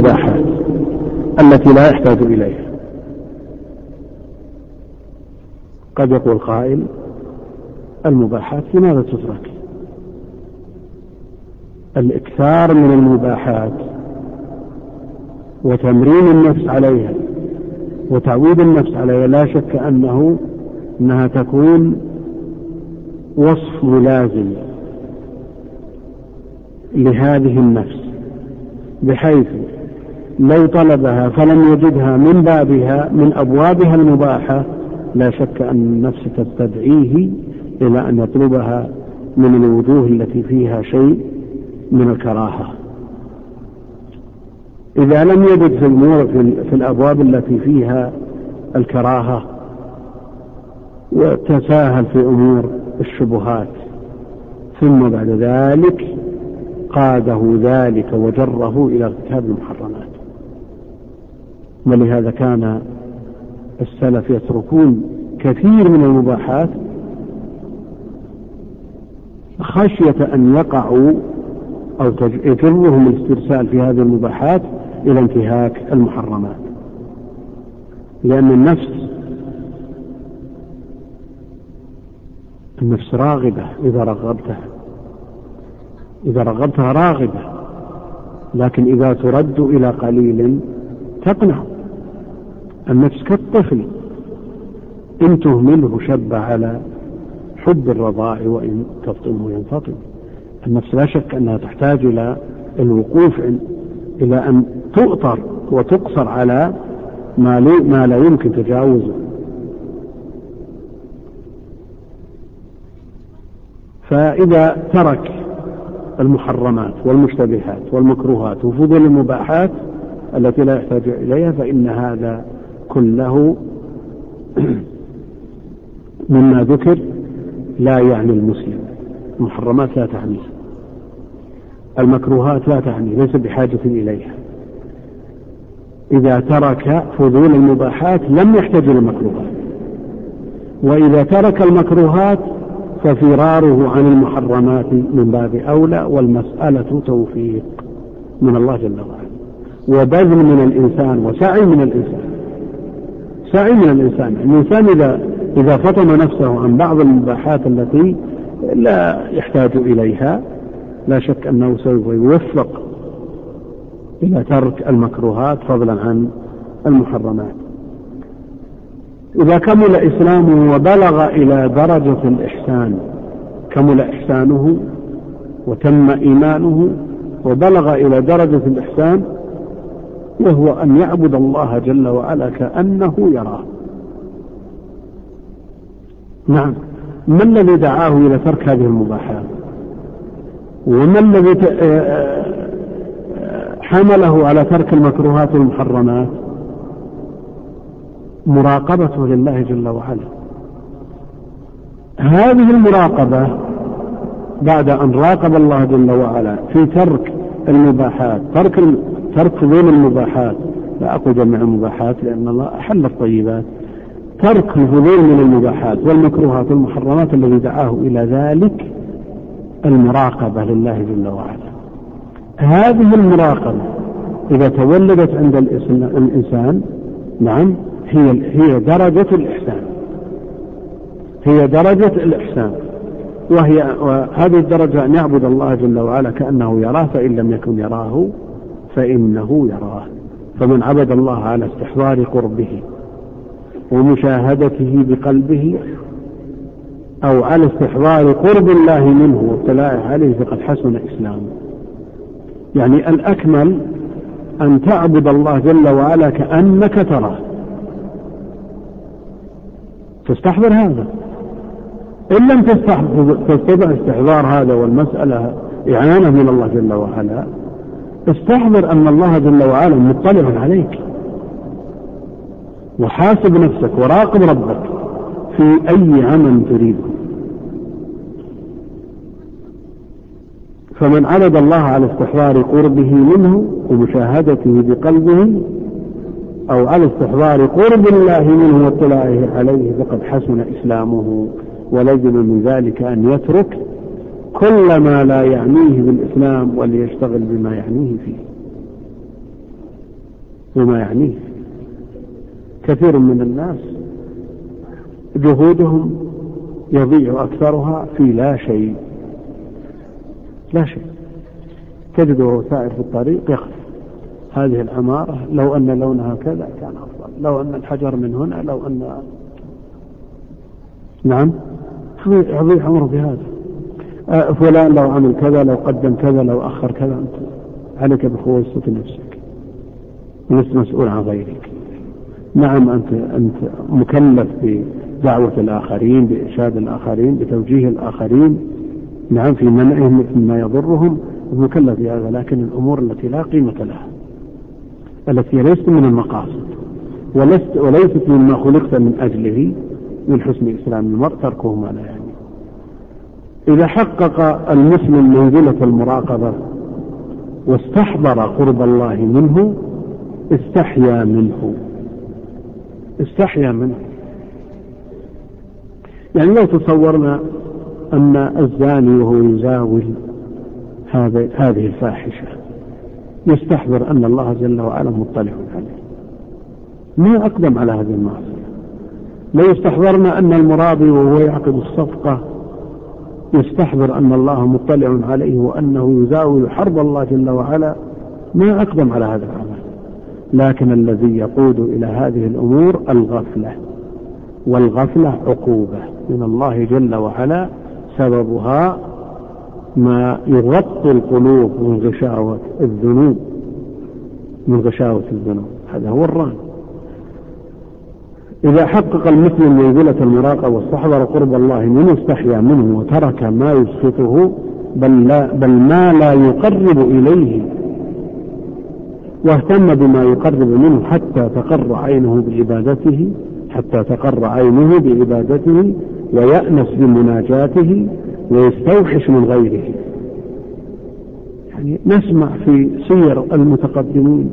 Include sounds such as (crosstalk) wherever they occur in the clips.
المباحات التي لا يحتاج إليها. قد يقول قائل المباحات لماذا تترك؟ الإكثار من المباحات وتمرين النفس عليها وتعويد النفس عليها لا شك أنه أنها تكون وصف ملازم لهذه النفس بحيث لو طلبها فلم يجدها من بابها من أبوابها المباحة لا شك أن النفس تستدعيه إلى أن يطلبها من الوجوه التي فيها شيء من الكراهة. إذا لم يجد في الأمور في الأبواب التي فيها الكراهة وتساهل في أمور الشبهات ثم بعد ذلك قاده ذلك وجره إلى ارتكاب المحرمات ولهذا كان السلف يتركون كثير من المباحات خشية أن يقعوا أو يجرهم الاسترسال في هذه المباحات إلى انتهاك المحرمات. لأن النفس النفس راغبة إذا رغبتها. إذا رغبتها راغبة لكن إذا ترد إلى قليل تقنع. النفس كالطفل. إن تهمله شب على حب الرضاع وإن تفطمه ينفطم. النفس لا شك أنها تحتاج إلى الوقوف إلى أن تؤطر وتقصر على ما, ما لا يمكن تجاوزه. فإذا ترك المحرمات والمشتبهات والمكروهات وفضل المباحات التي لا يحتاج إليها فإن هذا كله (clears throat) مما ذكر لا يعني المسلم. المحرمات لا تعنيه المكروهات لا تعني ليس بحاجة إليها. إذا ترك فضول المباحات لم يحتج إلى المكروهات وإذا ترك المكروهات ففراره عن المحرمات من باب أولى والمسألة توفيق من الله جل وعلا. وبذل من الإنسان وسعي من الإنسان. سعي من الإنسان. الإنسان إذا إذا فطن نفسه عن بعض المباحات التي لا يحتاج إليها لا شك أنه سوف يوفق إلى ترك المكروهات فضلا عن المحرمات. إذا كمل إسلامه وبلغ إلى درجة الإحسان كمل إحسانه وتم إيمانه وبلغ إلى درجة الإحسان وهو أن يعبد الله جل وعلا كأنه يراه. نعم. ما الذي دعاه إلى ترك هذه المباحات وما الذي آه، آه، حمله على ترك المكروهات والمحرمات؟ مراقبته لله جل وعلا. هذه المراقبة بعد أن راقب الله جل وعلا في ترك المباحات ترك ترك فضول المباحات. لا أقول جميع المباحات لأن الله أحل الطيبات. ترك الفضول من المباحات والمكروهات والمحرمات الذي دعاه إلى ذلك المراقبة لله جل وعلا. هذه المراقبة إذا تولدت عند الإنسان نعم هي هي درجة الإحسان. هي درجة الإحسان. وهي هذه الدرجة أن يعبد الله جل وعلا كأنه يراه فإن لم يكن يراه فإنه يراه. فمن عبد الله على استحضار قربه ومشاهدته بقلبه أو على استحضار قرب الله منه واطلاعه عليه فقد حسن إسلامه يعني الأكمل أن تعبد الله جل وعلا كأنك تراه. تستحضر هذا. إن لم تستطع استحضار هذا والمسألة إعانة من الله جل وعلا استحضر أن الله جل وعلا مطلع عليك. وحاسب نفسك وراقب ربك في أي عمل تريده. فمن عبد الله على استحضار قربه منه ومشاهدته بقلبه أو على استحضار قرب الله منه واطلاعه عليه فقد حسن إسلامه ولزم من ذلك أن يترك كل ما لا يعنيه بالإسلام وليشتغل بما يعنيه فيه. بما يعنيه. كثير من الناس جهودهم يضيع أكثرها في لا شيء. لا شيء. تجده سائر في الطريق يخف. هذه العمارة لو أن لونها كذا كان أفضل. لو أن الحجر من هنا لو أن نعم. يضيع عمره بهذا فلان لو عمل كذا لو قدم كذا لو أخر كذا أنت عليك بخوصة نفسك. ولست مسؤول عن غيرك. نعم أنت أنت مكلف بدعوة الآخرين بإرشاد الآخرين بتوجيه الآخرين. نعم في منعهم مما يضرهم مكلف بهذا لكن الأمور التي لا قيمة لها التي ليست من المقاصد ولست وليست مما خلقت من أجله من حسن إسلام المرء تركه ما لا يعني. إذا حقق المسلم منزلة المراقبة واستحضر قرب الله منه استحيا منه. استحيا منه. يعني لو تصورنا أن الزاني وهو يزاول هذه الفاحشة يستحضر أن الله جل وعلا مطلع عليه. ما أقدم على هذه المعصية. لو استحضرنا أن المرابي وهو يعقد الصفقة يستحضر أن الله مطلع عليه وأنه يزاول حرب الله جل وعلا ما أقدم على هذا العمل. لكن الذي يقود إلى هذه الأمور الغفلة والغفلة عقوبة. من الله جل وعلا سببها ما يغطي القلوب من غشاوة الذنوب من غشاوة الذنوب. هذا هو الران. إذا حقق المسلم منزلة المراقبة واستحضر قرب الله منه استحيا منه وترك ما يسخطه بل, لا بل ما لا يقرب إليه. واهتم بما يقرب منه حتى تقر عينه بعبادته حتى تقر عينه بعبادته ويأنس بمناجاته ويستوحش من غيره. يعني نسمع في سير المتقدمين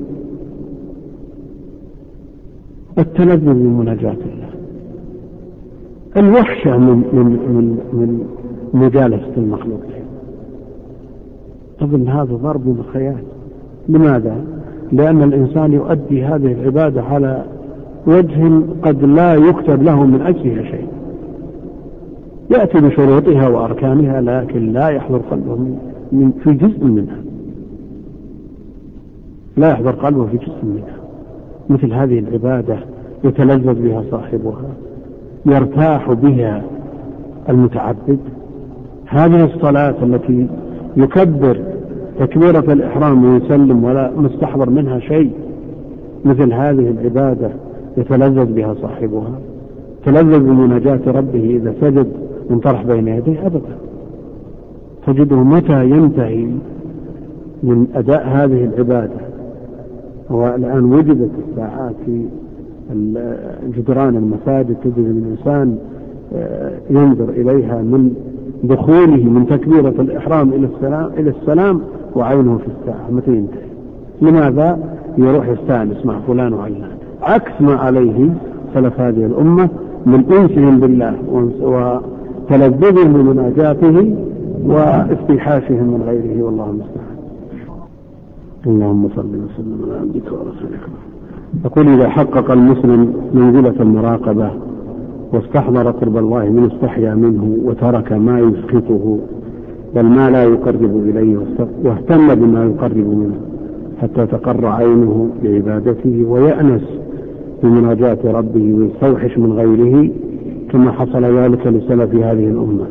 التلذذ بمناجاة الله. الوحشة من من من من مجالسة المخلوقين أظن هذا ضرب من الخيال لماذا؟ لأن الإنسان يؤدي هذه العبادة على وجه قد لا يكتب له من أجلها شيء. يأتي بشروطها وأركانها لكن لا يحضر قلبه من في جزء منها. لا يحضر قلبه في جزء منها. مثل هذه العبادة يتلذذ بها صاحبها يرتاح بها المتعبد. هذه الصلاة التي يكبر تكبيرة الإحرام ويسلم ولا مستحضر منها شيء مثل هذه العبادة يتلذذ بها صاحبها. تلذذ بمناجاة ربه إذا سجد منطرح بين يديه أبدا. تجده متى ينتهي من أداء هذه العبادة؟ والآن وجدت الساعات في جدران المساجد تجد الإنسان آه، ينظر إليها من دخوله من تكبيرة الإحرام إلى السلام إلى السلام وعينه في الساعة متى ينتهي؟ لماذا؟ يروح يستأنس مع فلان وعلان. عكس ما عليه سلف هذه الأمة من أنسهم بالله وتلذذهم بمناجاته واستيحاشهم من غيره والله المستعان. اللهم صل وسلم على عبدك ورسولك. يقول إذا حقق المسلم منزلة المراقبة واستحضر قرب الله من استحيا منه وترك ما يسخطه بل ما لا يقرب إليه واهتم بما يقرب منه حتى تقر عينه بعبادته ويأنس بمناجاة ربه ويستوحش من غيره كما حصل ذلك لسلف هذه الأمة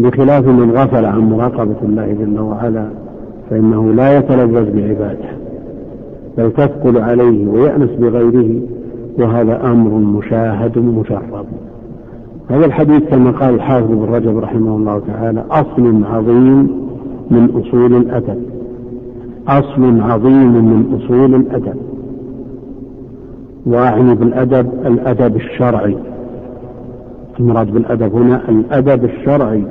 بخلاف من غفل عن مراقبة الله جل وعلا فإنه لا يتلذذ بعبادة بل تثقل عليه ويأنس بغيره وهذا أمر مشاهد مجرب. هذا الحديث كما قال الحافظ بن رجب رحمه الله تعالى أصل عظيم من أصول الأدب. أصل عظيم من أصول الأدب. وأعني بالأدب الأدب الشرعي. المراد بالأدب هنا الأدب الشرعي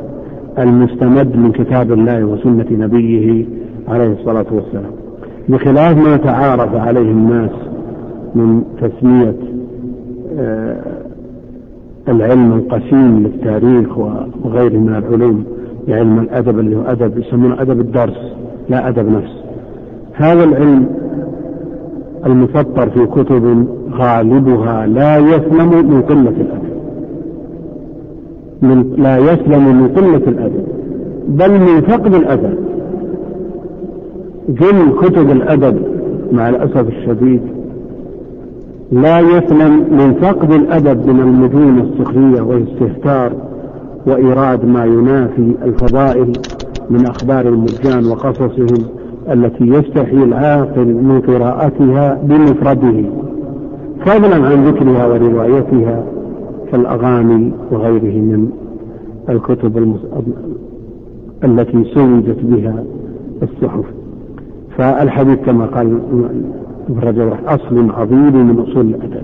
المستمد من كتاب الله وسنة نبيه عليه الصلاة والسلام. بخلاف ما تعارف عليه الناس من تسمية آه، العلم القسيم للتاريخ وغيره من العلوم علم الأدب اللي هو أدب يسمونه أدب الدرس لا أدب نفس. هذا العلم المسطر في كتب غالبها لا يسلم من قلة الأدب. من لا يسلم من قلة الأدب بل من فقد الأدب. جل كتب الأدب مع الأسف الشديد لا يسلم من فقد الأدب من المدون السخرية والاستهتار وإيراد ما ينافي الفضائل من أخبار المرجان وقصصهم التي يستحي العاقل من قراءتها بمفرده. فضلا عن ذكرها وروايتها كالأغاني وغيره من الكتب المس... التي سوجت بها الصحف. فالحديث كما قال ابن رجب أصل عظيم من أصول الأدب.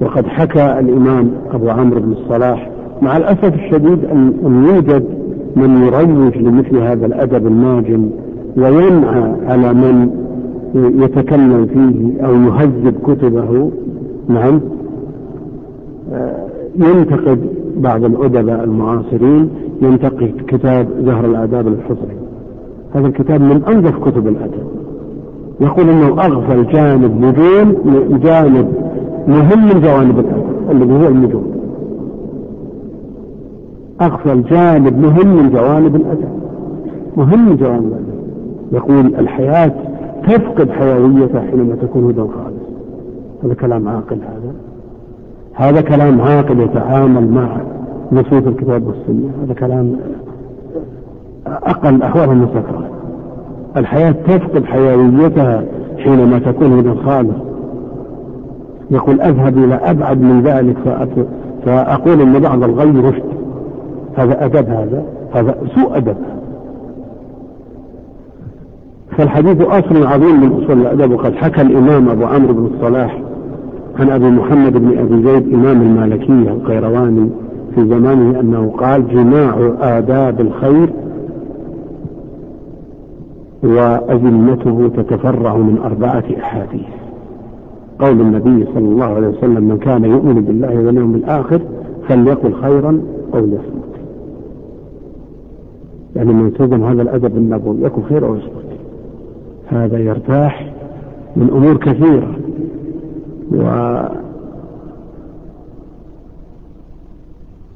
وقد حكى الإمام أبو عمرو بن الصلاح مع الأسف الشديد أن يوجد من يروج لمثل هذا الأدب الماجن وينعى على من يتكلم فيه أو يهذب كتبه. نعم. ينتقد بعض الأدباء المعاصرين ينتقد كتاب زهر الآداب للحصري هذا الكتاب من أنظف كتب الأدب. يقول أنه أغفل جانب نجوم جانب مهم من جوانب الذي هو النجوم. أغفل جانب مهم من جوانب الأدب مهم من جوانب الأدب يقول الحياة تفقد حيويتها حينما تكون هدى خالص. هذا كلام عاقل هذا. هذا كلام عاقل يتعامل مع نصوص الكتاب والسنة. هذا كلام أقل أحوال المسكرات الحياة تفقد حيويتها حينما تكون هدى خالص يقول أذهب إلى أبعد من ذلك فأقول أن بعض الغي رشد. هذا أدب هذا هذا سوء أدب. فالحديث أصل عظيم من أصول الأدب وقد حكى الإمام أبو عمرو بن الصلاح عن أبي محمد بن أبي زيد إمام المالكية القيرواني في زمانه أنه قال جماع آداب الخير وأذمته تتفرع من أربعة أحاديث. قول النبي صلى الله عليه وسلم من كان يؤمن بالله واليوم الآخر فليقل خيرا أو ليصمت. يعني من التزم هذا الأدب النبوي يكن خير أو يصمت. هذا يرتاح من أمور كثيرة. و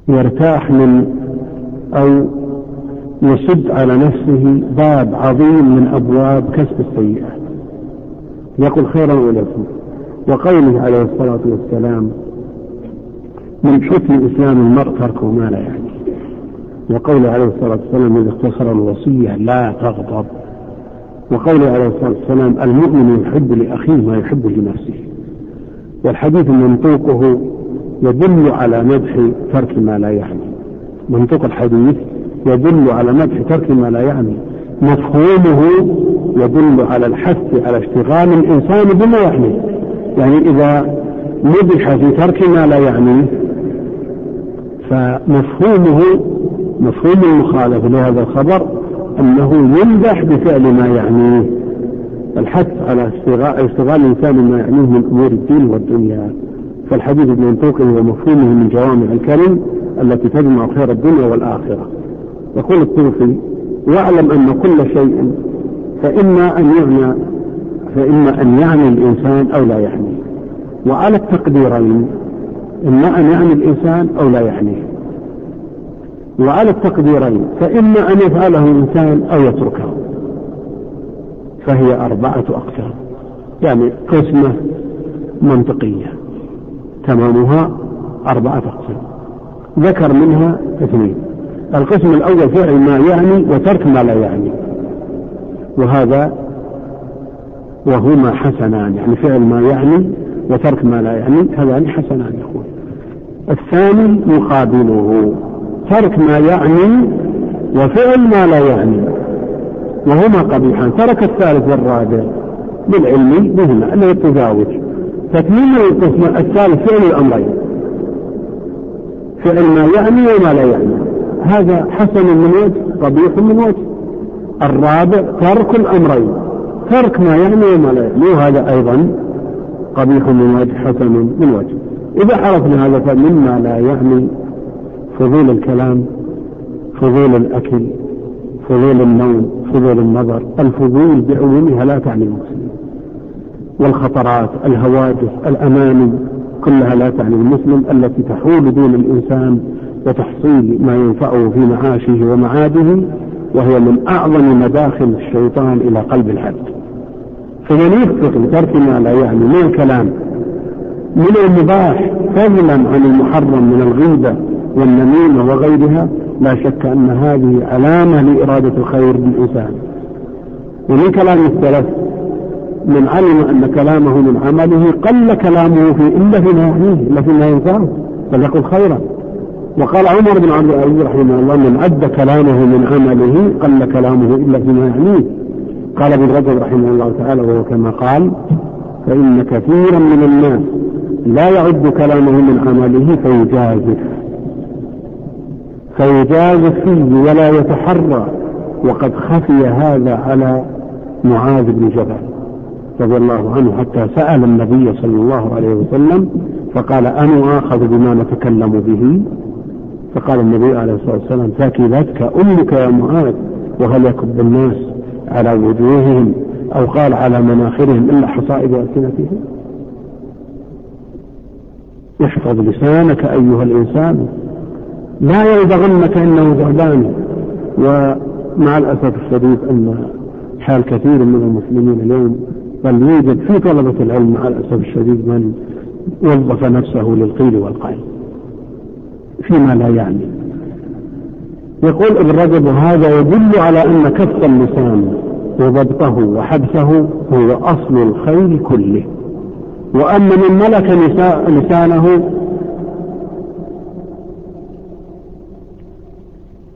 يرتاح من أو يسد على نفسه باب عظيم من أبواب كسب السيئات. يقول خيرا ولكم. وقوله عليه الصلاة والسلام من حسن إسلام المرء تركه ما لا يعني. وقوله عليه الصلاة والسلام إذا اختصر الوصية لا تغضب. وقوله عليه الصلاة والسلام المؤمن يحب لأخيه ما يحب لنفسه. والحديث منطوقه يدل على مدح ترك ما لا يعني. منطوق الحديث يدل على مدح ترك ما لا يعني. مفهومه يدل على الحث على اشتغال الإنسان بما يعنيه يعني إذا مدح في ترك ما لا يعنيه فمفهومه مفهوم المخالف لهذا الخبر أنه يمدح بفعل ما يعنيه الحث على اشتغال الإنسان بما يعنيه من أمور الدين والدنيا. فالحديث بمنطوقه ومفهومه من جوامع الكلم التي تجمع خير الدنيا والآخرة. يقول الطوفي واعلم أن كل شيء فإما أن يعنى فإما أن يعني الإنسان أو لا يعنيه وعلى التقديرين إما أن يعني الإنسان أو لا يعنيه وعلى التقديرين فإما أن يفعله الإنسان أو يتركه. فهي أربعة أقسام يعني قسمة منطقية. تمامها أربعة أقسام ذكر منها اثنين. القسم الأول فعل ما يعني وترك ما لا يعني. وهذا وهما حسنان يعني فعل ما يعني وترك ما لا يعني هذان حسنان يقول الثاني مقابله ترك ما يعني وفعل ما لا يعني. وهما قبيحان ترك الثالث والرابع بالعلم بهما أنه يتزاوج. تكميل القسم الثالث فعل الأمرين. فعل ما يعني وما لا يعني. هذا حسن من وجه قبيح من وجه. الرابع ترك الأمرين. ترك ما يعني وما لا يعني. وهذا أيضا قبيح من وجه حسن من وجه. إذا عرفنا هذا فمما لا يعني فضول الكلام فضول الأكل فضول النوم فضول النظر. الفضول بعمومها لا تعني المسلم والخطرات الهواجس الأماني كلها لا تعني المسلم. التي تحول دون الإنسان وتحصيل ما ينفعه في معاشه ومعاده وهي من أعظم مداخل الشيطان إلى قلب العبد. فمن يخفق لترك ما لا يعني من الكلام. من المباح فضلا عن المحرم من الغيبة والنميمة وغيرها لا شك أن هذه علامة لإرادة الخير بالإنسان. ومن كلام السلف من علم أن كلامه من عمله قل كلامه في إلا فيما يعنيه إلا فيما ينفعه فليقل خيرا. وقال عمر بن عبد العزيز رحمه الله من عد كلامه من عمله قل كلامه إلا فيما يعنيه. قال ابن رجب رحمه الله تعالى وهو كما قال فإن كثيرا من الناس لا يعد كلامه من عمله فيجازف. فيجازف فيه ولا يتحرى. وقد خفي هذا على معاذ بن جبل رضي الله عنه حتى سأل النبي صلى الله عليه وسلم فقال أنا آخذ بما نتكلم به؟ فقال النبي عليه الصلاة والسلام ثكلتك أمك يا معاذ وهل يكب الناس على وجوههم أو قال على مناخرهم إلا حصائد ألسنتهم؟ احفظ لسانك أيها الإنسان لا يلزغنك إنه ثعبان ومع الأسف الشديد أن حال كثير من المسلمين اليوم بل يوجد في طلبة العلم مع الأسف الشديد من وظف نفسه للقيل والقال فيما لا يعني. يقول ابن رجب هذا يدل على أن كف اللسان وضبطه وحبسه هو أصل الخير كله. وأن من ملك لسانه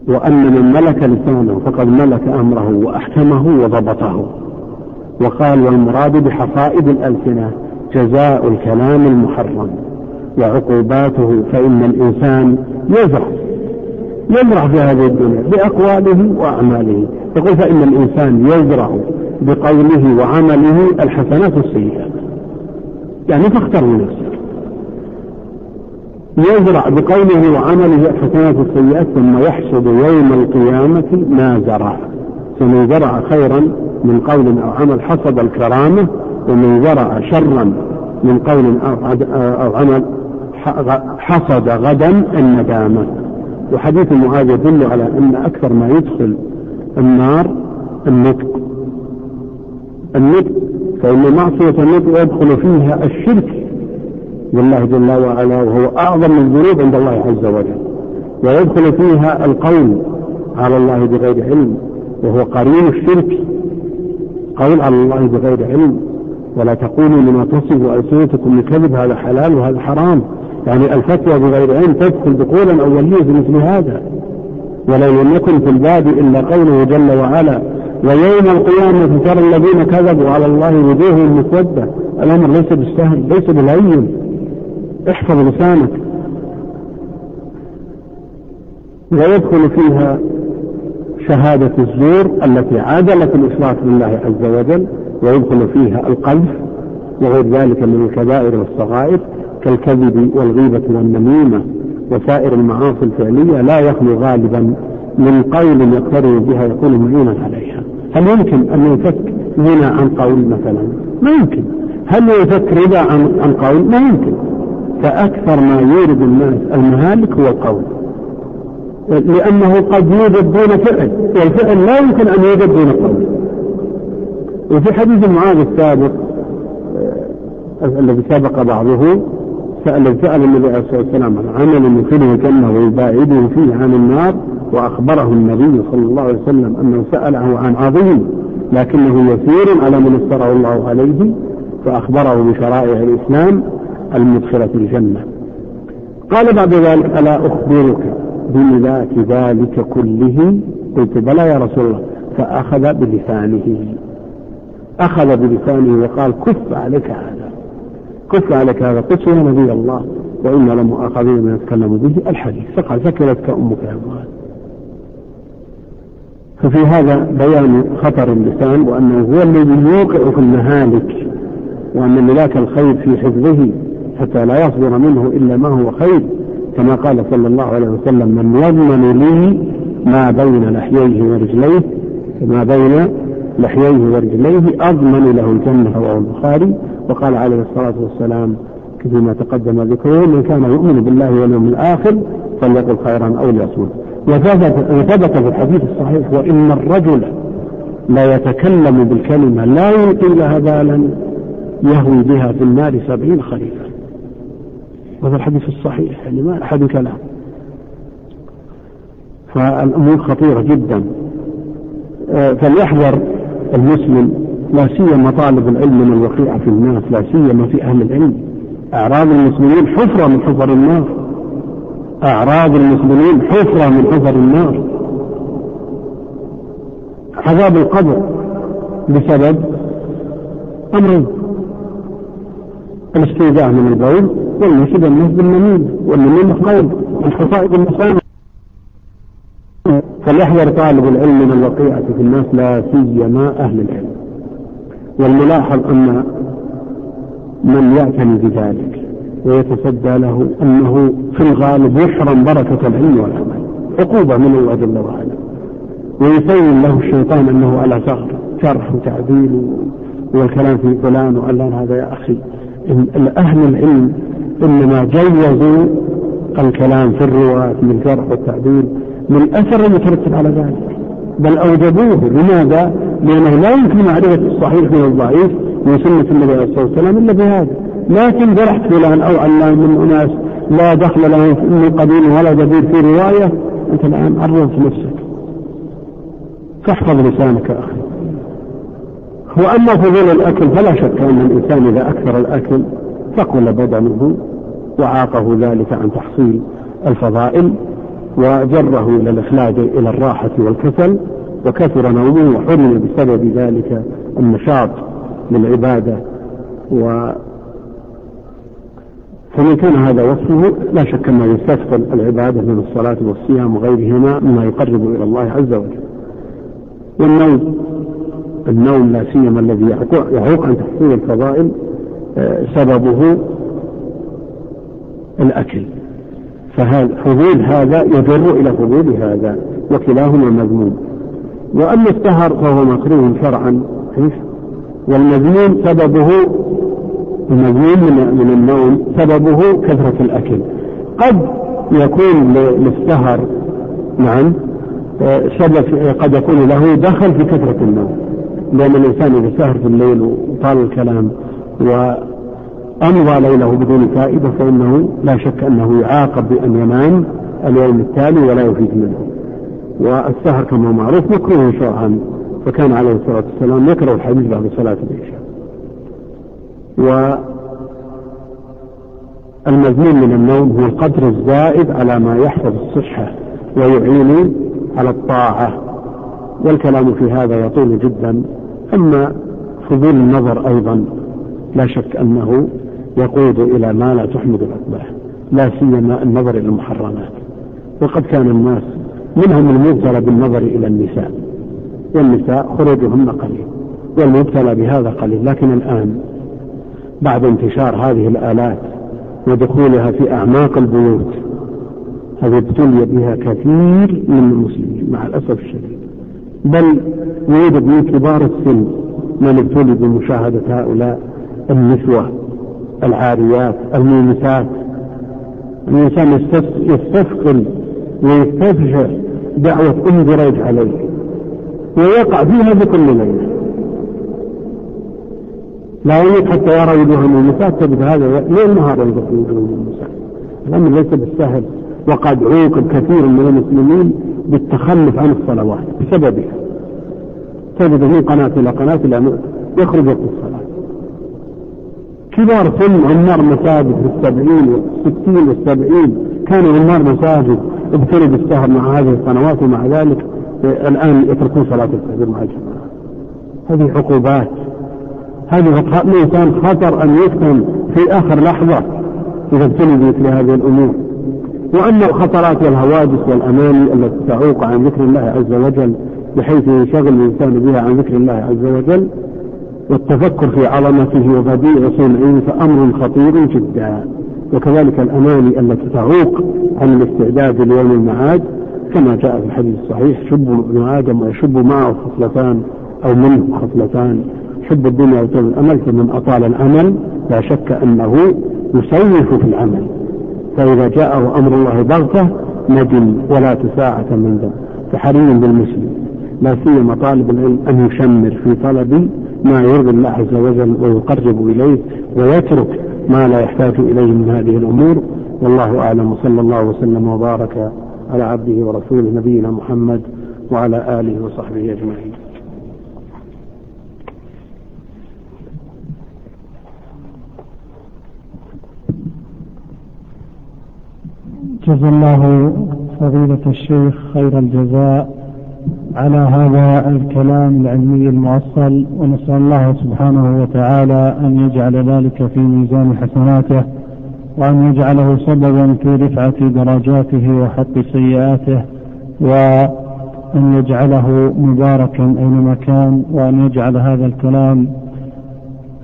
وأن من ملك لسانه فقد ملك أمره وأحكمه وضبطه. وقال والمراد بحصائد الألسنة جزاء الكلام المحرم. وعقوباته فإن الإنسان يزرع يزرع في هذه الدنيا بأقواله وأعماله. يقول فإن الإنسان يزرع بقوله وعمله الحسنات والسيئات يعني فاختر لنفسك. يزرع بقوله وعمله الحسنات والسيئات ثم يحصد يوم القيامة ما زرع. فمن زرع خيرا من قول أو عمل حصد الكرامة ومن زرع شرا من قول أو عمل حصد غدا الندامة. وحديث معاذ يدل على أن أكثر ما يدخل النار النطق. النطق فإن معصية النطق يدخل فيها الشرك بالله جل وعلا وهو أعظم الذنوب عند الله عز وجل. ويدخل فيها القول على الله بغير علم وهو قرين الشرك. قول على الله بغير علم. ولا تقولوا لما تصف ألسنتكم الكذب هذا حلال وهذا حرام. يعني الفتوى بغير علم تدخل دخولا أوليا في مثل هذا. ولو لم يكن في الباب إلا قوله جل وعلا ويوم القيامة ترى الذين كذبوا على الله وجوههم مسودة. الأمر ليس بالسهل ليس بالهين احفظ لسانك. ويدخل فيها شهادة الزور التي عادلت الإشراك بالله عز وجل ويدخل فيها القذف وغير ذلك من الكبائر والصغائر. كالكذب والغيبة والنميمة وسائر المعاصي الفعلية لا يخلو غالبا من قول يقترن بها يكون معينا عليها. هل يمكن أن ينفك غنى عن قول مثلا؟ ما يمكن. هل ينفك ربا عن, عن قول؟ ما يمكن. فأكثر ما يورد الناس المهالك هو القول. لأنه قد يوجد دون فعل والفعل لا يمكن أن يوجد دون قول. وفي حديث معاذ السابق آه، الذي سبق بعضه سأل سأل النبي عليه الصلاة والسلام عن عمل يدخله الجنة ويباعده فيه عن النار وأخبره النبي صلى الله عليه وسلم أنه سأله عن عظيم لكنه يسير على من افترى الله عليه فأخبره بشرائع الإسلام المدخلة الجنة. قال بعد ذلك ألا أخبرك بملاك ذلك كله؟ قلت بلى يا رسول الله. فأخذ بلسانه. أخذ بلسانه وقال كف عليك هذا. كف عليك هذا قلت يا نبي الله وإنا لمؤاخذين من يتكلم به الحديث فقال ثكلتك أمك يا معاذ ففي هذا بيان خطر اللسان وأنه هو الذي يوقع في المهالك وأن ملاك الخير في حفظه حتى لا يصدر منه إلا ما هو خير كما قال صلى الله عليه وسلم من يضمن لي ما بين لحييه ورجليه ما بين لحييه ورجليه أضمن له الجنة رواه البخاري وقال عليه الصلاة والسلام فيما تقدم ذكره من كان يؤمن بالله واليوم الآخر فليقل خيرا أو ليصمت. وثبت في الحديث الصحيح وإن الرجل لا يتكلم بالكلمة لا يلقي لها بالا يهوي بها في النار سبعين خريفا. وهذا الحديث الصحيح يعني ما أحد كلام. فالأمور خطيرة جدا. آه، فليحذر المسلم لا سيما طالب العلم من الوقيعة في الناس لا سيما في أهل العلم. أعراض المسلمين حفرة من حفر النار. أعراض المسلمين حفرة من حفر النار. عذاب القبر بسبب أمرين الاستيذاء من البول والمشي بالنهب بالنميم والنميم قول من حصائد المسامع فليحذر طالب العلم من الوقيعة في الناس لا سيما أهل العلم. والملاحظ أن من يعتني بذلك ويتصدى له أنه في الغالب يحرم بركة العلم والعمل عقوبة من الله جل وعلا. ويسين له الشيطان أنه على ثغر شرح وتعديل والكلام في فلان وعلان هذا يا أخي. أهل العلم إنما جوزوا الكلام في الرواة من الجرح والتعديل للأثر المترتب على ذلك. بل أوجبوه. لماذا؟ لأنه لا يمكن معرفة الصحيح من الضعيف من سنة النبي عليه الصلاة والسلام إلا بهذا. لكن جرحت فلان أو علان من أناس لا دخل له من قديم ولا جديد في رواية. أنت الآن عرضت نفسك. فاحفظ لسانك يا أخي وأما فضول الأكل فلا شك أن الإنسان إذا أكثر الأكل ثقل بدنه وعاقه ذلك عن تحصيل الفضائل. وجره إلى الإخلاج إلى الراحة والكسل وكثر نومه وحرم بسبب ذلك النشاط للعبادة و فمن كان هذا وصفه لا شك أنه يستثقل العبادة من الصلاة والصيام وغيرهما مما يقرب إلى الله عز وجل. والنوم النوم لا سيما الذي يعوق عن تحصيل الفضائل آه، سببه الأكل. ففضول هذا يجر إلى فضول هذا وكلاهما مذموم. وأما السهر فهو مكروه شرعا والمذموم سببه المذموم من النوم سببه كثرة الأكل. قد يكون للسهر نعم آه، سبب قد يكون له دخل في كثرة النوم. لأن الإنسان إذا سهر في الليل وطال الكلام وأمضى ليله بدون فائدة فإنه لا شك أنه يعاقب بأن ينام اليوم التالي ولا يفيد منه. والسهر كما معروف مكروه شرعا فكان عليه الصلاة والسلام يكره الحديث بعد صلاة العشاء. والمذموم من النوم هو القدر الزائد على ما يحفظ الصحة ويعين على الطاعة. والكلام في هذا يطول جدا أما فضول النظر أيضا لا شك أنه يقود إلى ما لا تحمد العقبة لا سيما النظر إلى المحرمات. وقد كان الناس منهم المبتلى بالنظر إلى النساء. والنساء خروجهن قليل والمبتلى بهذا قليل. لكن الآن بعد انتشار هذه الآلات ودخولها في أعماق البيوت هذه ابتلي بها كثير من المسلمين مع الأسف الشديد. بل يوجد من كبار السن من ابتلي بمشاهدة هؤلاء النسوة. العاريات المومسات الإنسان يستثقل ويستفجر دعوة أم دريج عليه ويقع فيها بكل ليلة. لا يميت حتى يرى وجوه المومسات تجد هذا ليل نهار ينظر في وجوه المومسات الأمر ليس بالسهل وقد عوقب كثير من المسلمين بالتخلف عن الصلوات بسببها. تجد من قناة إلى قناة إلى يخرج وقت الصلاة. كبار سن عمار مساجد في السبعين والستين والسبعين كانوا عمار مساجد ابتلوا بالسهر مع هذه القنوات ومع ذلك الآن يتركون صلاة الفجر مع الجماعة. هذه عقوبات. هذه الإنسان خطر أن يفتن في آخر لحظة إذا ابتلي بمثل هذه الأمور. وأما الخطرات والهواجس والأماني التي تعوق عن ذكر الله عز وجل بحيث ينشغل الإنسان بها عن ذكر الله عز وجل والتفكر في عظمته وبديع صنعه فأمر خطير جدا. وكذلك الأماني التي تعوق عن الاستعداد ليوم المعاد كما جاء في الحديث الصحيح شب ابن آدم ويشب معه خصلتان أو منه خصلتان حب الدنيا وطول الأمل فمن أطال الأمل لا شك أنه يسوف في العمل. فإذا جاءه أمر الله بغتة ندم ولا تساعة من ذا فحري بالمسلم. لا سيما طالب العلم أن يشمر في طلب ما يرضي الله عز وجل ويقرب إليه ويترك ما لا يحتاج إليه من هذه الأمور. والله أعلم. وصلى الله وسلم وبارك على عبده ورسوله نبينا محمد وعلى آله وصحبه أجمعين. جزا الله فضيلة الشيخ خير الجزاء. على هذا الكلام العلمي المؤصل ونسأل الله سبحانه وتعالى أن يجعل ذلك في ميزان حسناته وأن يجعله سببا في رفعة درجاته وحق سيئاته وأن يجعله مباركا أينما كان وأن يجعل هذا الكلام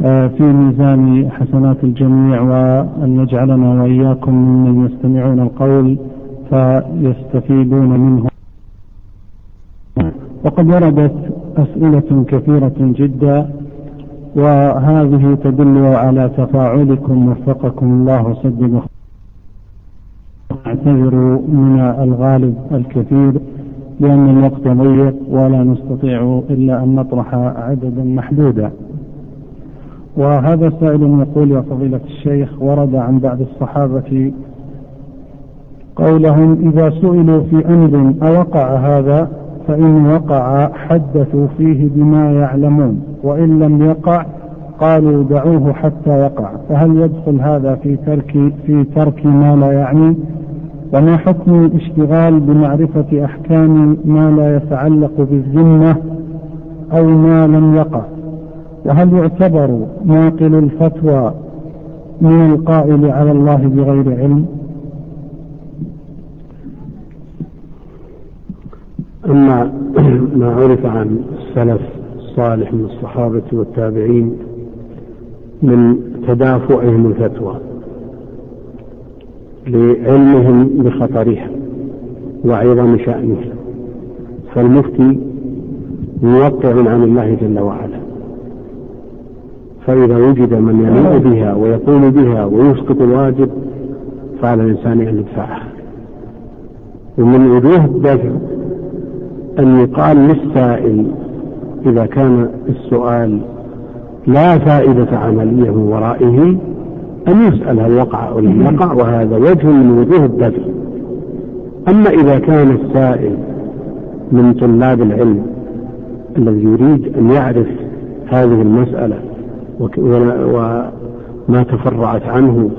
آه، في ميزان حسنات الجميع وأن يجعلنا وإياكم ممن يستمعون القول فيستفيدون منه. وقد وردت أسئلة كثيرة جدا وهذه تدل على تفاعلكم وفقكم الله وسدد نعتذر من الغالب الكثير لأن الوقت ضيق ولا نستطيع إلا أن نطرح عددا محدودا. وهذا سائل يقول يا فضيلة الشيخ ورد عن بعض الصحابة قولهم إذا سئلوا في أمر أوقع هذا فإن وقع حدثوا فيه بما يعلمون وإن لم يقع قالوا دعوه حتى يقع فهل يدخل هذا في ترك في ترك ما لا يعني؟ وما حكم الاشتغال بمعرفة أحكام ما لا يتعلق بالذمة أو ما لم يقع؟ وهل يعتبر ناقل الفتوى من القائل على الله بغير علم؟ أما (clears throat) ما عرف عن السلف الصالح من الصحابة والتابعين من تدافعهم الفتوى لعلمهم بخطرها وعظم شأنها فالمفتي موقع عن الله جل وعلا. فإذا وجد من يليق بها ويقوم بها ويسقط الواجب فعلى الإنسان أن يدفعها. ومن وجوه الدفع أن يقال للسائل إذا كان السؤال لا فائدة عملية من ورائه أن يسأل هل وقع أو لم يقع وهذا وجه من وجوه الدفع أما إذا كان السائل من طلاب العلم الذي يريد أن يعرف هذه المسألة وما تفرعت عنه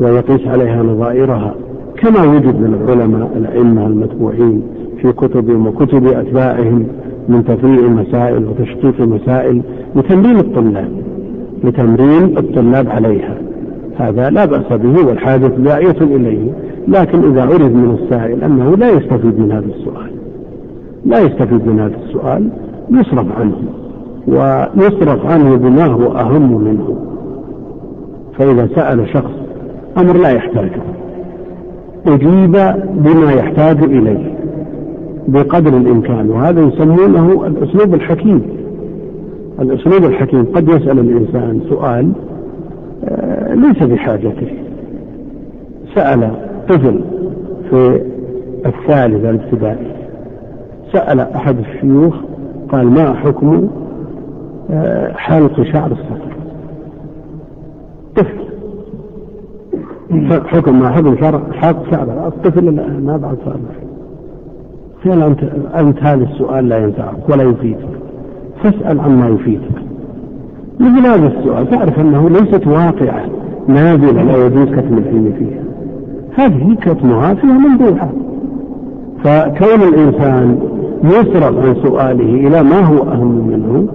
ويقيس عليها نظائرها كما وجد من العلماء الأئمة المتبوعين. في كتبهم وكتب أتباعهم من تفريع مسائل وتشقيق مسائل لتمرين الطلاب لتمرين الطلاب عليها. هذا لا بأس به والحاجة داعية إليه لكن إذا عرف من السائل أنه لا يستفيد من هذا السؤال لا يستفيد من هذا السؤال يصرف عنه ويصرف عنه بما هو أهم منه. فإذا سأل شخص أمر لا يحتاجه. أجيب بما يحتاج إليه. بقدر الإمكان وهذا يسمونه الأسلوب الحكيم. الأسلوب الحكيم قد يسأل الإنسان سؤال آه، ليس بحاجته. سأل طفل في الثالث الابتدائي سأل أحد الشيوخ قال ما حكم آه، حلق شعر الصدر طفل. حكم ما حكم حلق شعر؟ الطفل ما بعد صار قال أنت, أنت هذا السؤال لا ينفعك ولا يفيدك. فاسأل عما يفيدك. مثل هذا السؤال تعرف أنه ليست واقعة نازلة لا يجوز كتم العلم فيها. هذه كتمها فيها مندوحة فكون الإنسان يصرف عن سؤاله إلى ما هو أهم منه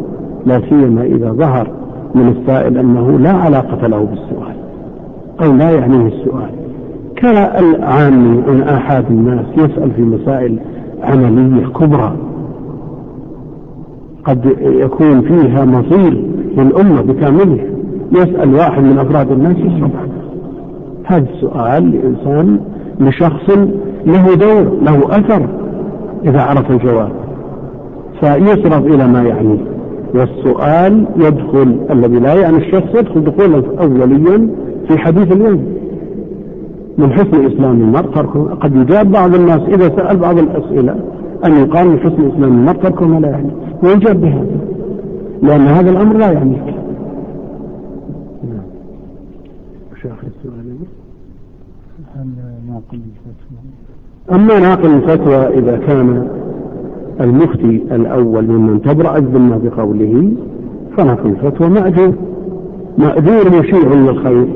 لا سيما إذا ظهر من السائل أنه لا علاقة له بالسؤال أو لا يعنيه السؤال. كالعامي عن آحاد الناس يسأل في مسائل عملية كبرى. قد يكون فيها مصير للأمة بكاملها. يسأل واحد من أفراد الناس يصرف هذا السؤال لإنسان لشخص له دور له أثر إذا عرف الجواب. فيصرف إلى ما يعنيه والسؤال يدخل الذي لا يعني الشخص يدخل دخولا أوليا في حديث اليوم. من حسن إسلام المرء تركه. قد يجاب بعض الناس إذا سأل بعض الأسئلة أن يقال من حسن إسلام المرء تركه ما لا يعني. ويجاب بهذا. لأن هذا الأمر لا يعنيك نعم أما ناقل الفتوى إذا كان المفتي الأول ممن تبرأ الذمة بقوله فناقل الفتوى مأجور. مأجور مشيع للخير.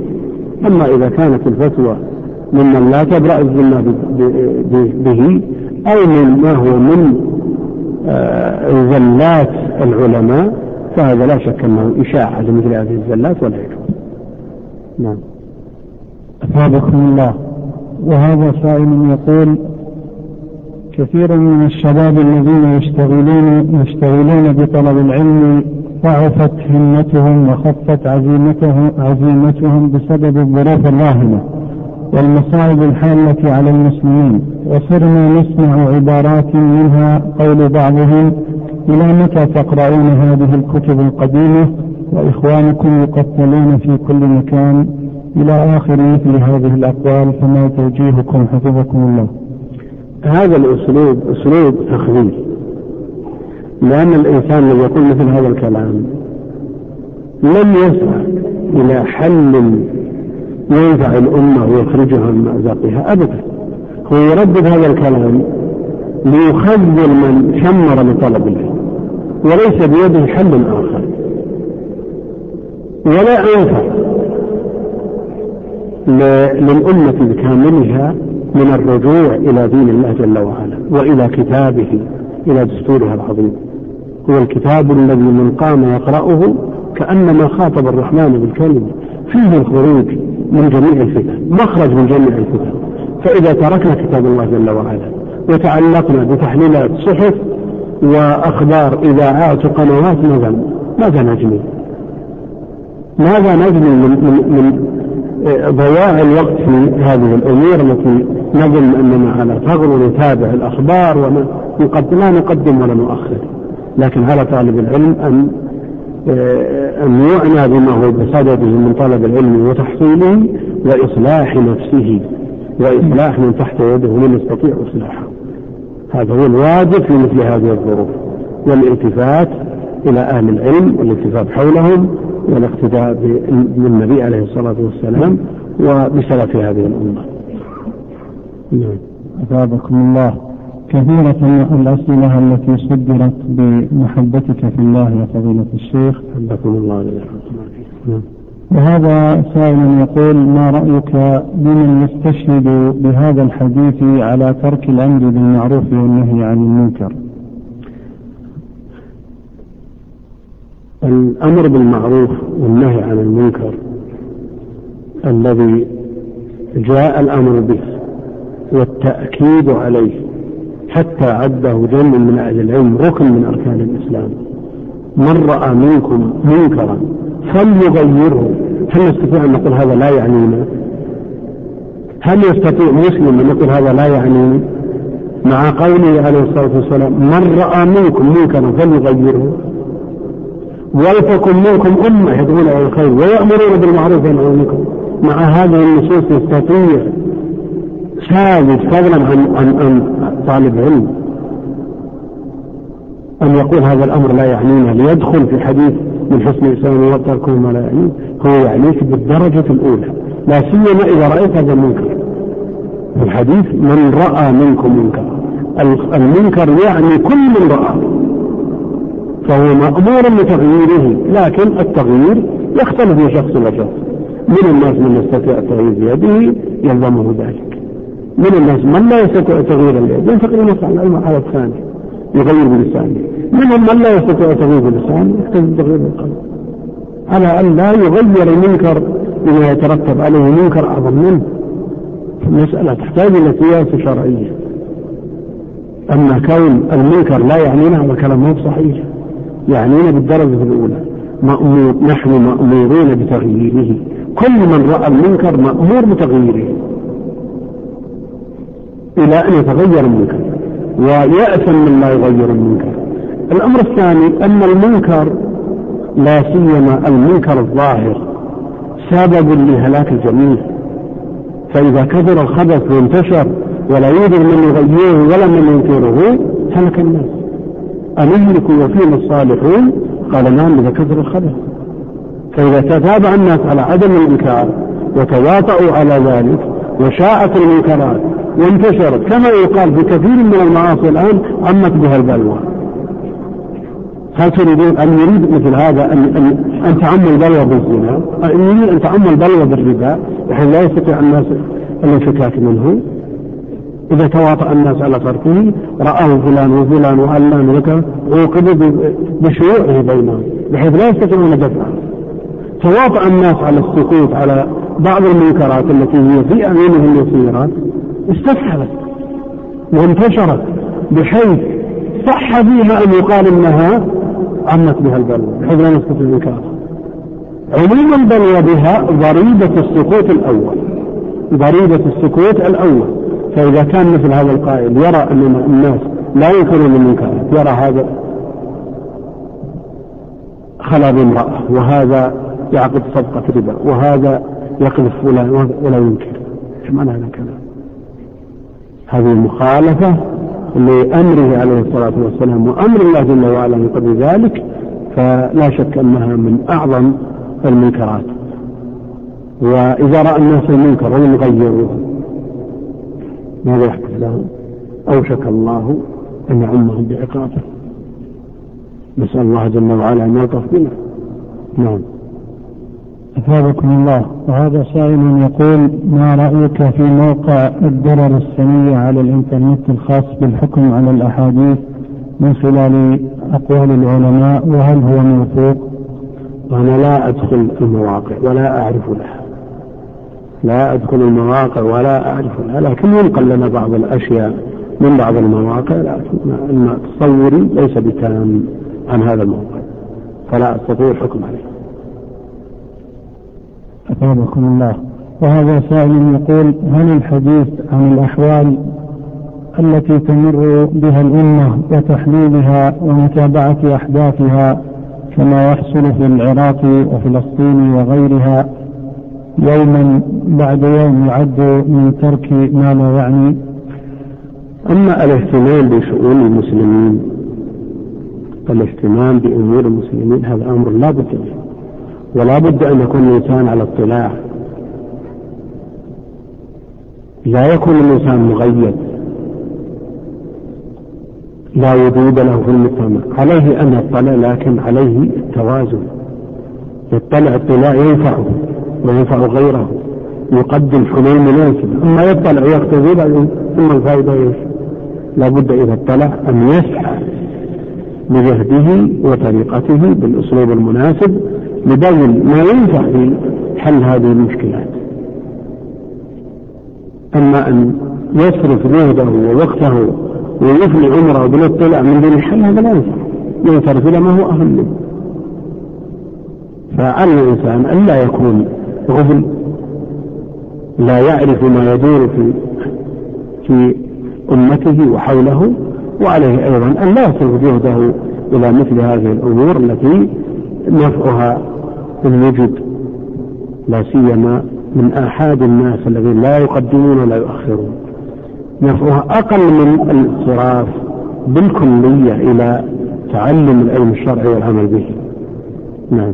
أما إذا كانت الفتوى ممن لا تبرأ الذمة به أو مما هو من آه، زلات العلماء فهذا لا شك أنه إشاعة لمثل هذه الزلات ولا يجوز نعم. أثابكم الله. وهذا سائل يقول كثير من الشباب الذين يشتغلون يشتغلون بطلب العلم ضعفت همتهم وخفت عزيمته عزيمتهم بسبب الظروف الراهنة. والمصائب الحالة على المسلمين وصرنا نسمع عبارات منها قول بعضهم إلى متى تقرؤون هذه الكتب القديمة؟ وإخوانكم يقتلون في كل مكان. إلى آخر مثل هذه الأقوال فما توجيهكم حفظكم الله. هذا الأسلوب أسلوب تخويف. لأن الإنسان الذي يقول مثل هذا الكلام لم يسعى إلى حل ينفع الأمة ويخرجها من مأزقها أبدا. هو يردد هذا الكلام ليخذل من شمر لطلب العلم وليس بيده حل آخر. ولا أنفع للأمة بكاملها من الرجوع إلى دين الله جل وعلا وإلى كتابه إلى دستورها العظيم. هو الكتاب الذي من قام يقرأه كأنما خاطب الرحمن بالكلمة فيه الخروج من جميع الفتن مخرج من جميع الفتن فإذا تركنا كتاب الله جل وعلا وتعلقنا بتحليلات صحف وأخبار إذاعات وقنوات ماذا ماذا نجني؟ ماذا نجني من, من, من ضياع الوقت في هذه الأمور التي نظن أننا على ثغر ونتابع الأخبار وما لا نقدم ولا نؤخر لكن على طالب العلم أن أن يعنى بما هو بصدده من طلب العلم وتحصيله وإصلاح نفسه وإصلاح من تحت يده من يستطيع إصلاحه. هذا هو الواجب في مثل هذه الظروف والالتفات إلى أهل العلم والالتفات حولهم والاقتداء بالنبي عليه الصلاة والسلام وبسلف هذه الأمة. نعم. أثابكم الله. كثيرة الأسئلة التي صدرت بمحبتك في الله يا فضيلة الشيخ. حبكم الله وهذا سائل يقول ما رأيك بمن يستشهد بهذا الحديث على ترك الأمر بالمعروف والنهي عن المنكر؟ الأمر بالمعروف والنهي عن المنكر الذي جاء الأمر به والتأكيد عليه حتى عده جمع من أهل العلم ركن من أركان الإسلام. من رأى منكم منكرا فليغيره. هل نستطيع أن نقول هذا لا يعنينا؟ هل يستطيع مسلم أن يقول هذا لا يعنينا؟ مع قوله عليه الصلاة والسلام من رأى منكم منكرا فليغيره. ولتكن منكم أمة يدعون إلى الخير ويأمرون بالمعروف عن المنكر. مع هذه النصوص يستطيع ساذج فضلا عن عن عن طالب علم أن يقول هذا الأمر لا يعنينا ليدخل في حديث من حسن الإسلام وتركه ما لا يعنيه هو يعنيك بالدرجة الأولى. لا سيما إذا رأيت هذا المنكر. الحديث من رأى منكم منكر المنكر يعني كل من رأى. فهو مأمور بتغييره لكن التغيير يختلف من شخص إلى شخص. من الناس من يستطيع التغيير بيده يلزمه ذلك. من الناس؟ من لا يستطيع تغيير اليد ينتقل إلى المرحلة الثانية. يغير بلسانه منهم من لا يستطيع تغيير بلسانه يحتاج تغيير بالقلب على أن لا يغير المنكر بما يترتب عليه منكر أعظم منه. المسألة تحتاج إلى سياسة شرعية أما كون المنكر لا يعنينا هذا كلام مو صحيح. يعنينا بالدرجة الأولى. مأمور نحن مأمورون بتغييره. كل من رأى المنكر مأمور بتغييره. إلى أن يتغير المنكر ويأثم من لا يغير المنكر. الأمر الثاني أن المنكر لا سيما المنكر الظاهر سبب لهلاك الجميع. فإذا كثر الخبث وانتشر ولا يوجد من يغيره ولا من ينكره هلك الناس. أنهلك وفينا الصالحون؟ قال نعم إذا كثر الخبث. فإذا تتابع الناس على عدم الإنكار وتواطؤوا على ذلك وشاءت المنكرات وانتشرت كما يقال في كثير من المعاصي الآن عمت بها البلوى هل تريدون أن يريد مثل هذا أن أن, أن تعم البلوى بالزنا؟ أن يريد أن تعم البلوى بالربا بحيث لا يستطيع الناس الانفكاك منه؟ إذا تواطأ الناس على تركه رآه فلان وفلان وعلان وذكر عوقبوا بشيوعه بينهم بحيث لا يستطيعون دفعه. تواطأ الناس على السكوت على بعض المنكرات التي هي في أعينهم يسيرة استفحلت وانتشرت بحيث صح فيها أن يقال إنها عمت بها البلوى بحيث لا نسكت الإنكار عموم البلوى بها ضريبة السكوت الأول. ضريبة السكوت الأول. فإذا كان مثل هذا القائل يرى أن الناس لا ينكرون المنكرات يرى هذا خلا بامرأة وهذا يعقد صفقة ربا وهذا يقذف فلان ولا ينكر إيش معنى هذا الكلام؟ هذه مخالفة لأمره عليه الصلاة والسلام وأمر الله جل وعلا من قبل ذلك فلا شك أنها من أعظم المنكرات. وإذا رأى الناس المنكر ولم يغيروه ماذا يحدث لهم؟ أوشك الله أن يعمهم بعقابه. نسأل الله جل وعلا أن يلطف بنا. نعم. أثابكم الله. وهذا سائل يقول ما رأيك في موقع الدرر السنية على الإنترنت الخاص بالحكم على الأحاديث من خلال أقوال العلماء؟ وهل هو موثوق؟ أنا لا أدخل المواقع ولا أعرف لها. لا أدخل المواقع ولا أعرف لها لكن ينقل لنا بعض الأشياء من بعض المواقع لكن تصوري ليس بتام عن هذا الموقع فلا أستطيع الحكم عليه. أثابكم الله. وهذا سائل يقول هل الحديث عن الأحوال التي تمر بها الأمة وتحليلها ومتابعة أحداثها كما يحصل في العراق وفلسطين وغيرها يوما بعد يوم يعد من ترك ما لا يعني؟ أما الاهتمام بشؤون المسلمين الاهتمام بأمور المسلمين هذا أمر لا بد منه. ولا بد أن يكون الإنسان على اطلاع. لا يكون الإنسان مغيب. لا وجود له في المجتمع. عليه أن يطلع لكن عليه التوازن. يطلع اطلاع ينفعه وينفع غيره. يقدم حلول مناسبة. أما يطلع ويقتضي بعدين ثم الفائدة إيش؟ لابد إذا اطلع أن يسعى بجهده وطريقته بالأسلوب المناسب لبذل ما ينفع في حل هذه المشكلات أما أن يصرف جهده ووقته ويفني عمره بالاطلاع من دون حل هذا لا ينفع. ينصرف إلى ما هو أهم منه فعلى الإنسان أن لا يكون غفل لا يعرف ما يدور في في أمته وحوله وعليه أيضا أن لا يصرف جهده إلى مثل هذه الأمور التي نفعها إن وجد لا سيما من آحاد الناس الذين لا يقدمون ولا يؤخرون. نفعها أقل من الاصراف بالكلية إلى تعلم العلم الشرعي والعمل به. نعم.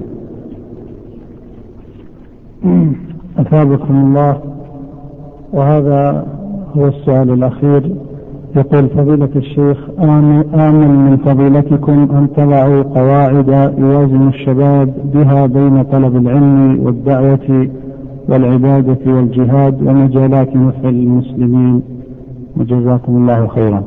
أثابكم الله. وهذا هو السؤال الأخير. يقول فضيلة الشيخ آمل من فضيلتكم أن تضعوا قواعد يوازن الشباب بها بين طلب العلم والدعوة والعبادة والجهاد ومجالات نفع المسلمين وجزاكم الله خيرا.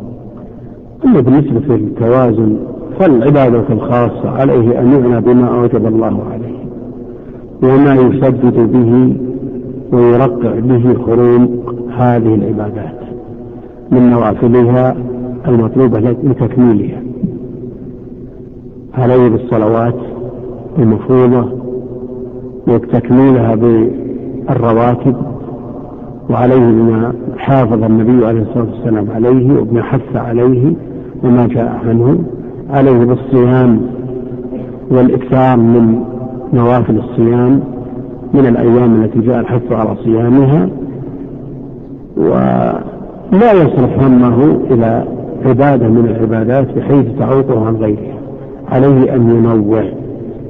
أما بالنسبة للتوازن فالعبادة الخاصة عليه أن يعنى بما أوجب الله عليه وما يسدد به ويرقع به خروم هذه العبادات من نوافلها المطلوبة لتكميلها. عليه بالصلوات المفروضة وتكميلها بالرواتب وعليه بما حافظ النبي عليه الصلاة والسلام عليه وبما حث عليه وما جاء عنه. عليه بالصيام والإكثار من نوافل الصيام من الأيام التي جاء الحث على صيامها. ولا يصرف همه إلى عبادة من العبادات بحيث تعوقه عن غيرها عليه أن ينوع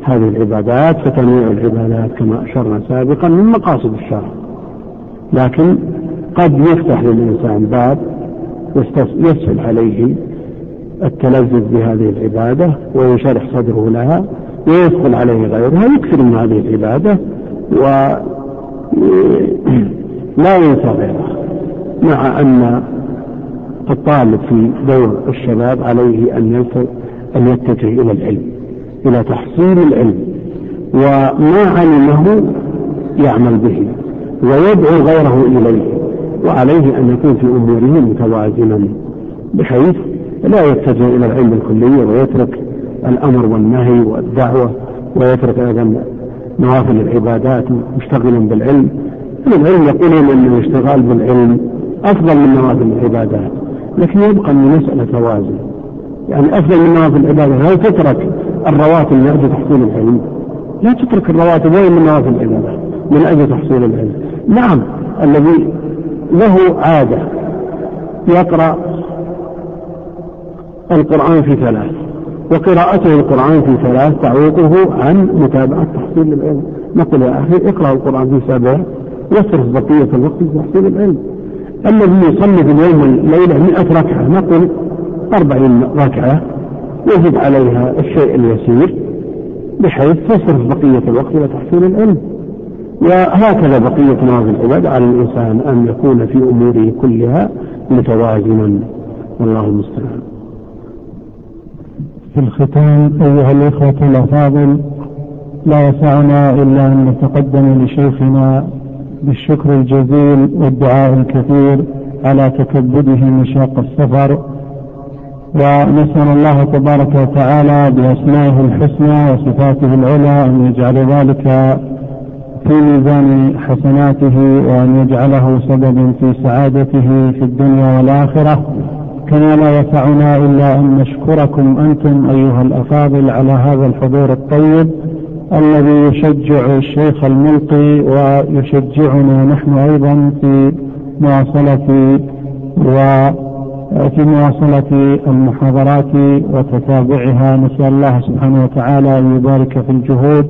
هذه العبادات فتنويع العبادات كما أشرنا سابقا من مقاصد الشرع. لكن قد يفتح للإنسان باب يسهل عليه التلذذ بهذه العبادة وينشرح صدره لها ويدخل عليه غيرها يكثر من هذه العبادة ولا ينسى غيرها. مع أن الطالب في دور الشباب عليه أن أن يتجه إلى العلم إلى تحصيل العلم وما علمه يعمل به ويدعو غيره إليه وعليه أن يكون في أموره متوازنا بحيث لا يتجه إلى العلم الكلية ويترك الأمر والنهي والدعوة ويترك أيضا نوافل العبادات مشتغلا بالعلم. العلم يقولون أن الاشتغال بالعلم أفضل من نوافل العبادات لكن يبقى المسألة توازن. يعني أفضل من نوافل العبادة هل تترك الرواتب من أجل تحصيل العلم؟ لا تترك الرواتب وين من نوافل العبادة من أجل تحصيل العلم. نعم الذي له عادة يقرأ القرآن في ثلاث وقراءته القرآن في ثلاث تعوقه عن متابعة تحصيل العلم. نقول يا أخي اقرأ القرآن في سبع واصرف بقية الوقت في تحصيل العلم. الذي يصلي في اليوم والليلة مئة ركعة نقول أربعين ركعة يجب عليها الشيء اليسير بحيث تصرف بقية الوقت إلى تحصيل العلم. وهكذا بقية نوافل العباد على الإنسان أن يكون في أموره كلها متوازنا. والله المستعان. في الختام أيها الإخوة الأفاضل لا يسعنا إلا أن نتقدم لشيخنا بالشكر الجزيل والدعاء الكثير على تكبده مشاق السفر. ونسأل الله تبارك وتعالى بأسمائه الحسنى وصفاته العلى أن يجعل ذلك في ميزان حسناته وأن يجعله سببا في سعادته في الدنيا والآخرة. كما لا يسعنا إلا أن نشكركم أنتم أيها الأفاضل على هذا الحضور الطيب. الذي يشجع الشيخ الملقي ويشجعنا نحن أيضا في مواصلة وفي مواصلة المحاضرات وتتابعها. نسأل الله سبحانه وتعالى أن يبارك في الجهود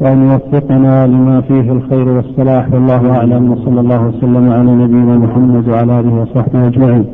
وأن يوفقنا لما فيه الخير والصلاح. والله أعلم. وصلى الله وسلم على نبينا محمد وعلى آله وصحبه أجمعين.